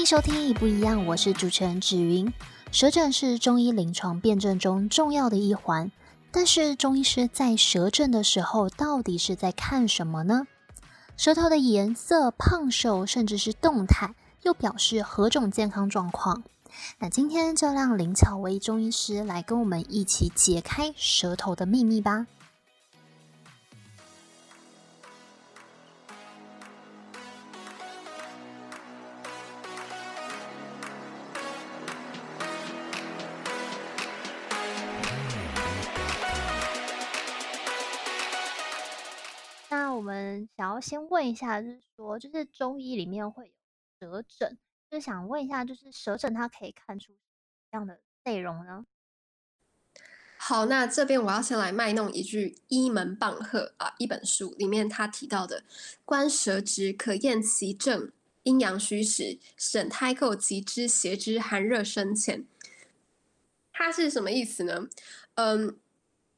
欢迎收听一不一样，我是主持人芷云。舌诊是中医临床辨证中重要的一环，但是中医师在舌诊的时候，到底是在看什么呢？舌头的颜色、胖瘦，甚至是动态，又表示何种健康状况？那今天就让林巧薇中医师来跟我们一起解开舌头的秘密吧。先问一下，就是说，就是中医里面会有舌诊。就是想问一下，就是舌诊它可以看出什么样的内容呢？好，那这边我要先来卖弄一句一门棒喝啊，一本书里面他提到的“观舌质，可验其正阴阳虚实，审胎垢，即之邪之寒热深浅”。它是什么意思呢？嗯，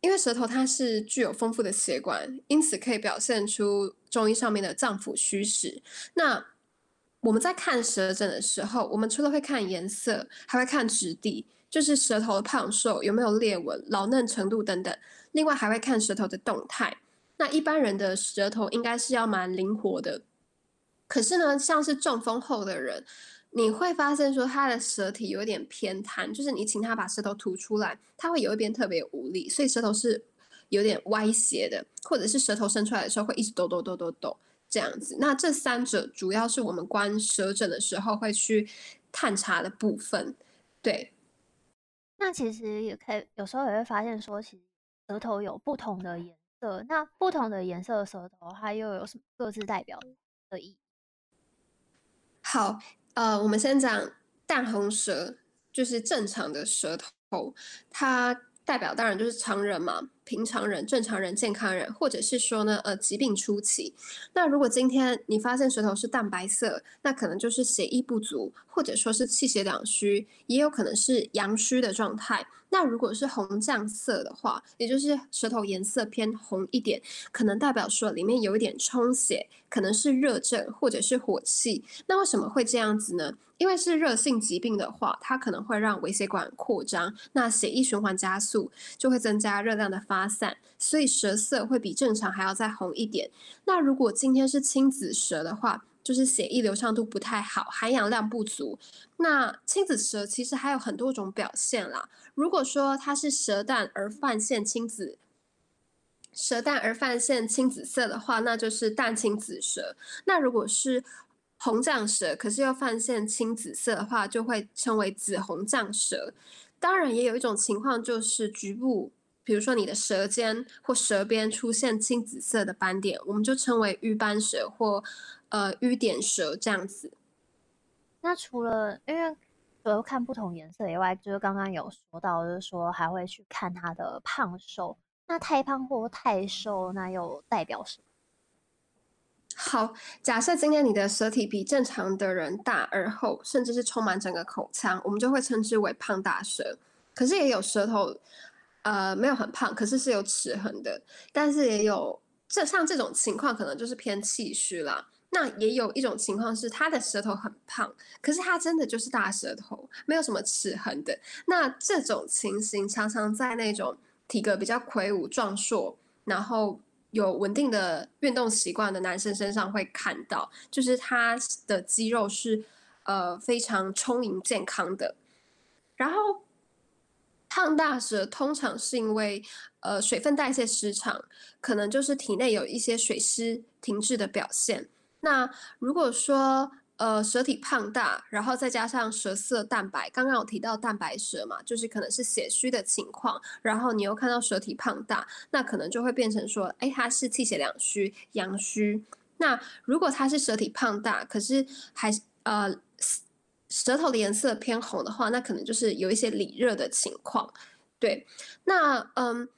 因为舌头它是具有丰富的血管，因此可以表现出中医上面的脏腑虚实。那我们在看舌诊的时候，我们除了会看颜色，还会看质地，就是舌头的胖瘦有没有裂纹、老嫩程度等等。另外还会看舌头的动态。那一般人的舌头应该是要蛮灵活的，可是呢，像是中风后的人，你会发现说他的舌体有点偏瘫，就是你请他把舌头吐出来，他会有一边特别无力，所以舌头是有点歪斜的，或者是舌头伸出来的时候会一直抖抖抖抖抖。这样子，那这三者主要是我们观舌诊的时候会去探查的部分。对，那其实也可以，有时候也会发现说，其实舌头有不同的颜色。那不同的颜色的舌头，它又有什么各自代表的意义？好，呃，我们先讲淡红舌，就是正常的舌头，它代表当然就是常人嘛。平常人、正常人、健康人，或者是说呢，呃，疾病初期。那如果今天你发现舌头是淡白色，那可能就是血液不足，或者说是气血两虚，也有可能是阳虚的状态。那如果是红酱色的话，也就是舌头颜色偏红一点，可能代表说里面有一点充血，可能是热症或者是火气。那为什么会这样子呢？因为是热性疾病的话，它可能会让微血管扩张，那血液循环加速，就会增加热量的发散，所以舌色会比正常还要再红一点。那如果今天是青紫舌的话，就是血液流畅度不太好，含氧量不足。那青紫舌其实还有很多种表现啦。如果说它是舌淡而泛现青紫，舌淡而泛现青紫色的话，那就是淡青紫舌。那如果是红酱舌，可是又泛现青紫色的话，就会称为紫红酱舌。当然，也有一种情况就是局部，比如说你的舌尖或舌边出现青紫色的斑点，我们就称为瘀斑舌或。呃，瘀点舌这样子。那除了因为除了看不同颜色以外，就是刚刚有说到，就是说还会去看它的胖瘦。那太胖或太瘦，那又代表什么？好，假设今天你的舌体比正常的人大而厚，甚至是充满整个口腔，我们就会称之为胖大舌。可是也有舌头，呃，没有很胖，可是是有齿痕的。但是也有这像这种情况，可能就是偏气虚啦。那也有一种情况是，他的舌头很胖，可是他真的就是大舌头，没有什么齿痕的。那这种情形常常在那种体格比较魁梧壮硕，然后有稳定的运动习惯的男生身上会看到，就是他的肌肉是呃非常充盈健康的。然后胖大舌通常是因为呃水分代谢失常，可能就是体内有一些水湿停滞的表现。那如果说呃舌体胖大，然后再加上舌色淡白，刚刚有提到蛋白舌嘛，就是可能是血虚的情况，然后你又看到舌体胖大，那可能就会变成说，哎，它是气血两虚、阳虚。那如果它是舌体胖大，可是还呃舌头的颜色偏红的话，那可能就是有一些里热的情况。对，那嗯，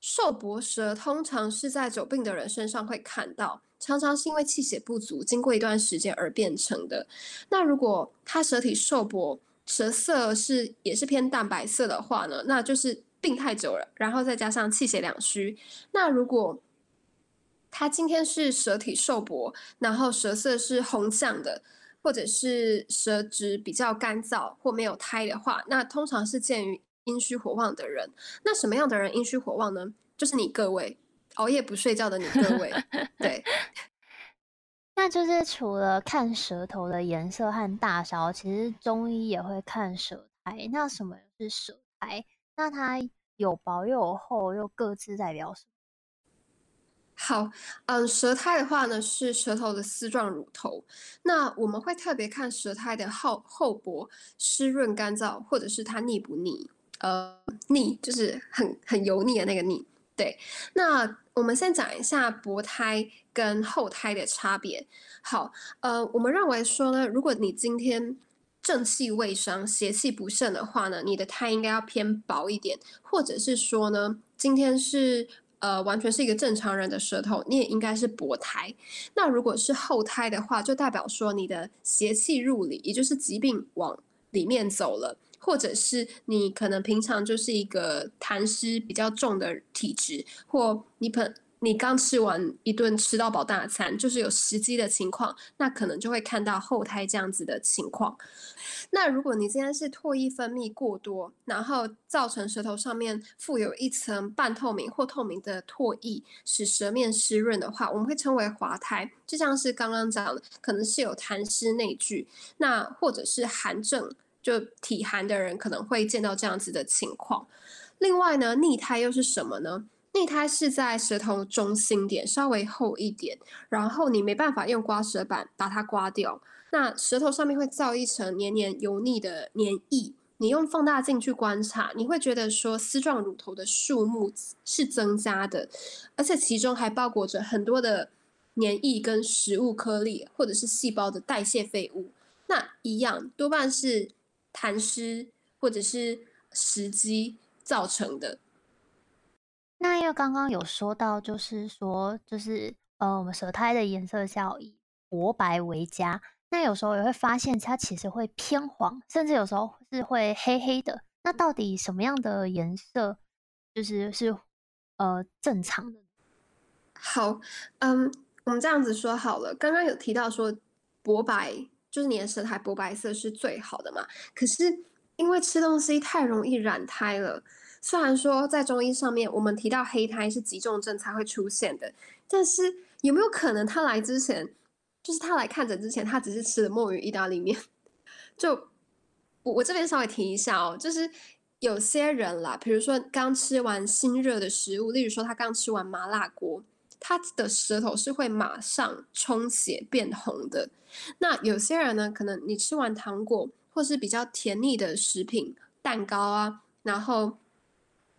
瘦薄舌通常是在久病的人身上会看到。常常是因为气血不足，经过一段时间而变成的。那如果他舌体瘦薄，舌色是也是偏淡白色的话呢，那就是病太久了，然后再加上气血两虚。那如果他今天是舌体瘦薄，然后舌色是红绛的，或者是舌质比较干燥或没有苔的话，那通常是见于阴虚火旺的人。那什么样的人阴虚火旺呢？就是你各位熬夜不睡觉的你各位。对，那就是除了看舌头的颜色和大小，其实中医也会看舌苔。那什么是舌苔？那它有薄又有厚，又各自代表什么？好，嗯，舌苔的话呢，是舌头的丝状乳头。那我们会特别看舌苔的厚厚薄、湿润干燥，或者是它腻不腻。呃，腻就是很很油腻的那个腻。对，那我们先讲一下薄苔跟厚苔的差别。好，呃，我们认为说呢，如果你今天正气未伤、邪气不盛的话呢，你的苔应该要偏薄一点，或者是说呢，今天是。呃，完全是一个正常人的舌头，你也应该是薄胎。那如果是厚胎的话，就代表说你的邪气入里，也就是疾病往里面走了，或者是你可能平常就是一个痰湿比较重的体质，或你本。你刚吃完一顿吃到饱大餐，就是有时机的情况，那可能就会看到厚苔这样子的情况。那如果你今天是唾液分泌过多，然后造成舌头上面附有一层半透明或透明的唾液，使舌面湿润的话，我们会称为滑苔。就像是刚刚讲的，可能是有痰湿内聚，那或者是寒症，就体寒的人可能会见到这样子的情况。另外呢，逆苔又是什么呢？内胎是在舌头中心点，稍微厚一点，然后你没办法用刮舌板把它刮掉，那舌头上面会造一层黏黏油腻的黏液。你用放大镜去观察，你会觉得说丝状乳头的数目是增加的，而且其中还包裹着很多的黏液跟食物颗粒或者是细胞的代谢废物。那一样多半是痰湿或者是食积造成的。那因为刚刚有说到，就是说，就是呃，我们舌苔的颜色是要以薄白为佳。那有时候也会发现它其实会偏黄，甚至有时候是会黑黑的。那到底什么样的颜色就是是呃正常？好，嗯，我们这样子说好了。刚刚有提到说薄白，就是你的舌苔薄白色是最好的嘛。可是因为吃东西太容易染苔了。虽然说在中医上面，我们提到黑苔是急重症才会出现的，但是有没有可能他来之前，就是他来看诊之前，他只是吃了墨鱼意大利面？就我我这边稍微提一下哦，就是有些人啦，比如说刚吃完辛热的食物，例如说他刚吃完麻辣锅，他的舌头是会马上充血变红的。那有些人呢，可能你吃完糖果或是比较甜腻的食品，蛋糕啊，然后。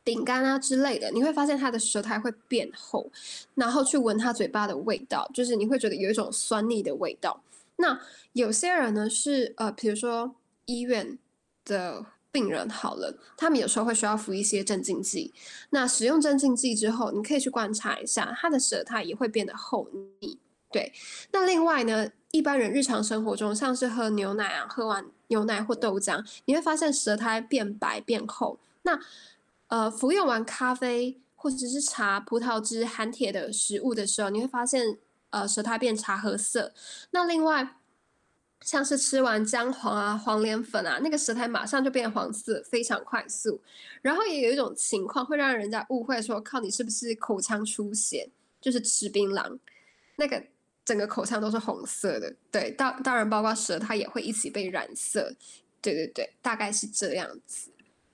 饼干啊之类的，你会发现他的舌苔会变厚，然后去闻他嘴巴的味道，就是你会觉得有一种酸腻的味道。那有些人呢是呃，比如说医院的病人好了，他们有时候会需要服一些镇静剂。那使用镇静剂之后，你可以去观察一下，他的舌苔也会变得厚腻。对，那另外呢，一般人日常生活中，像是喝牛奶啊，喝完牛奶或豆浆，你会发现舌苔变白变厚。那呃，服用完咖啡或者是茶、葡萄汁含铁的食物的时候，你会发现，呃，舌苔变茶褐色。那另外，像是吃完姜黄啊、黄连粉啊，那个舌苔马上就变黄色，非常快速。然后也有一种情况会让人家误会说，靠，你是不是口腔出血？就是吃槟榔，那个整个口腔都是红色的。对，当当然包括舌苔也会一起被染色。对对对，大概是这样子。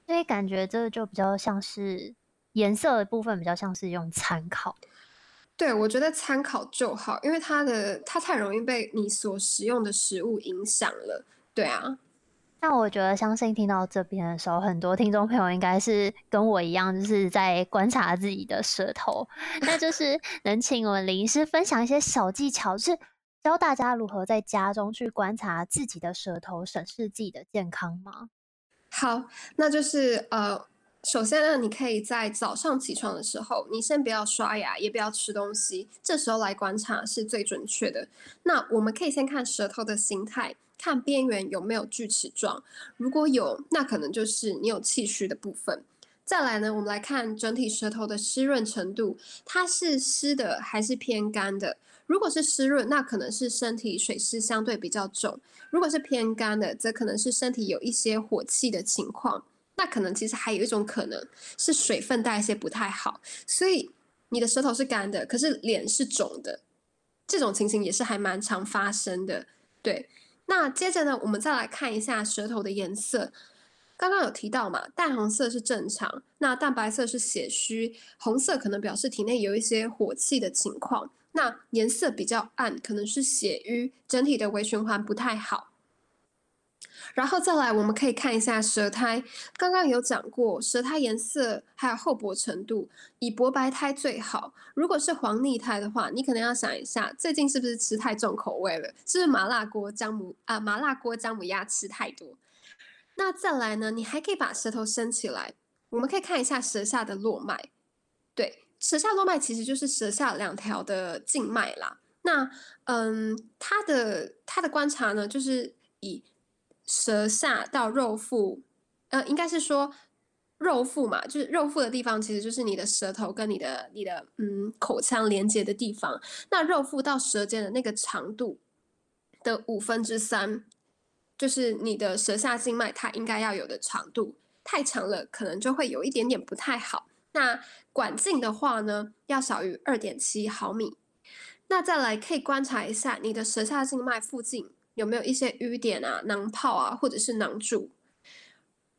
所以感觉这个就比较像是颜色的部分，比较像是用参考。对，我觉得参考就好，因为它的它太容易被你所食用的食物影响了。对啊，那我觉得相信听到这边的时候，很多听众朋友应该是跟我一样，就是在观察自己的舌头。那就是 能请我们林医师分享一些小技巧，就是教大家如何在家中去观察自己的舌头，审视自己的健康吗？好，那就是呃，首先呢，你可以在早上起床的时候，你先不要刷牙，也不要吃东西，这时候来观察是最准确的。那我们可以先看舌头的形态，看边缘有没有锯齿状，如果有，那可能就是你有气虚的部分。再来呢，我们来看整体舌头的湿润程度，它是湿的还是偏干的？如果是湿润，那可能是身体水湿相对比较重；如果是偏干的，则可能是身体有一些火气的情况。那可能其实还有一种可能是水分代谢不太好，所以你的舌头是干的，可是脸是肿的，这种情形也是还蛮常发生的。对，那接着呢，我们再来看一下舌头的颜色。刚刚有提到嘛，淡红色是正常，那淡白色是血虚，红色可能表示体内有一些火气的情况，那颜色比较暗，可能是血瘀，整体的微循环不太好。然后再来，我们可以看一下舌苔，刚刚有讲过，舌苔颜色还有厚薄程度，以薄白苔最好。如果是黄腻苔的话，你可能要想一下，最近是不是吃太重口味了？是不是麻辣锅姜母啊，麻辣锅姜母鸭吃太多？那再来呢？你还可以把舌头伸起来，我们可以看一下舌下的络脉。对，舌下络脉其实就是舌下两条的静脉啦。那嗯，他的他的观察呢，就是以舌下到肉腹，呃，应该是说肉腹嘛，就是肉腹的地方，其实就是你的舌头跟你的你的嗯口腔连接的地方。那肉腹到舌尖的那个长度的五分之三。就是你的舌下静脉，它应该要有的长度太长了，可能就会有一点点不太好。那管径的话呢，要小于二点七毫米。那再来可以观察一下你的舌下静脉附近有没有一些瘀点啊、囊泡啊，或者是囊柱。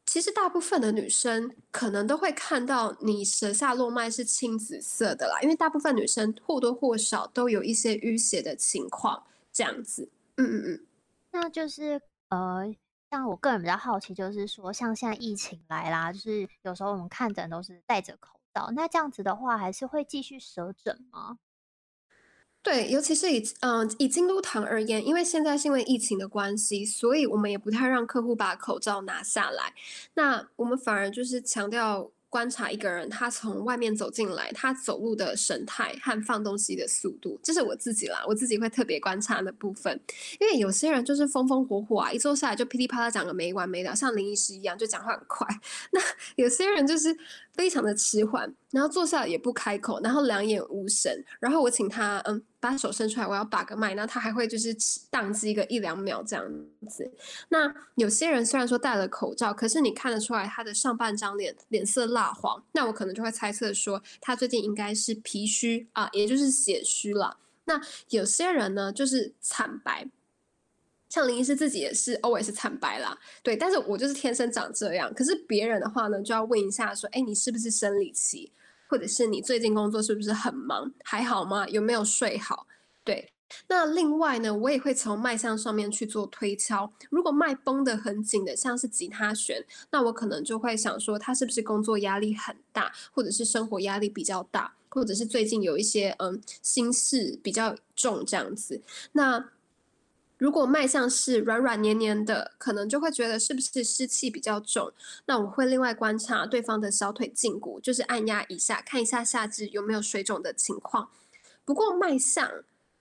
其实大部分的女生可能都会看到你舌下络脉是青紫色的啦，因为大部分女生或多或少都有一些淤血的情况，这样子。嗯嗯嗯，那就是。呃，像我个人比较好奇，就是说，像现在疫情来啦，就是有时候我们看诊都是戴着口罩，那这样子的话，还是会继续舌诊吗？对，尤其是以嗯、以京都堂而言，因为现在是因为疫情的关系，所以我们也不太让客户把口罩拿下来，那我们反而就是强调。观察一个人，他从外面走进来，他走路的神态和放东西的速度，这是我自己啦，我自己会特别观察的部分。因为有些人就是风风火火啊，一坐下来就噼里啪啦讲个没完没了，像林医师一样就讲话很快。那有些人就是非常的迟缓，然后坐下也不开口，然后两眼无神。然后我请他嗯。把手伸出来，我要把个脉，那他还会就是宕机个一两秒这样子。那有些人虽然说戴了口罩，可是你看得出来他的上半张脸脸色蜡黄，那我可能就会猜测说他最近应该是脾虚啊，也就是血虚了。那有些人呢就是惨白，像林医师自己也是 always 惨白啦，对，但是我就是天生长这样。可是别人的话呢，就要问一下说，哎，你是不是生理期？或者是你最近工作是不是很忙？还好吗？有没有睡好？对，那另外呢，我也会从脉象上面去做推敲。如果脉绷得很紧的，像是吉他弦，那我可能就会想说，他是不是工作压力很大，或者是生活压力比较大，或者是最近有一些嗯心事比较重这样子。那如果脉象是软软黏黏的，可能就会觉得是不是湿气比较重。那我会另外观察对方的小腿胫骨，就是按压一下，看一下下肢有没有水肿的情况。不过脉象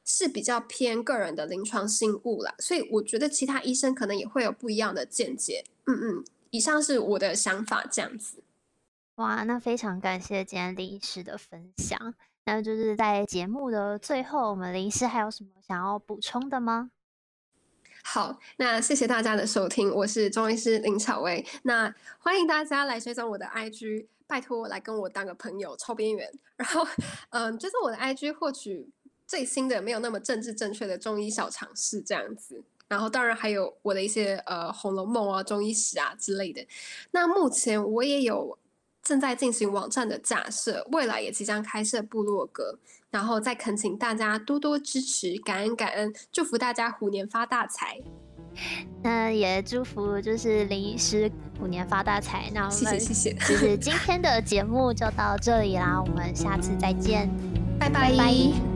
是比较偏个人的临床性物啦，所以我觉得其他医生可能也会有不一样的见解。嗯嗯，以上是我的想法，这样子。哇，那非常感谢今天林医师的分享。那就是在节目的最后，我们林医师还有什么想要补充的吗？好，那谢谢大家的收听，我是中医师林巧薇。那欢迎大家来追踪我的 IG，拜托来跟我当个朋友，超边缘。然后，嗯，追踪我的 IG，获取最新的没有那么政治正确的中医小常识这样子。然后，当然还有我的一些呃《红楼梦》啊、中医史啊之类的。那目前我也有正在进行网站的架设，未来也即将开设部落格。然后再恳请大家多多支持，感恩感恩，祝福大家虎年发大财。那也祝福就是林医师虎年发大财。那我们谢谢谢谢，就是 今天的节目就到这里啦，我们下次再见，拜拜。拜拜。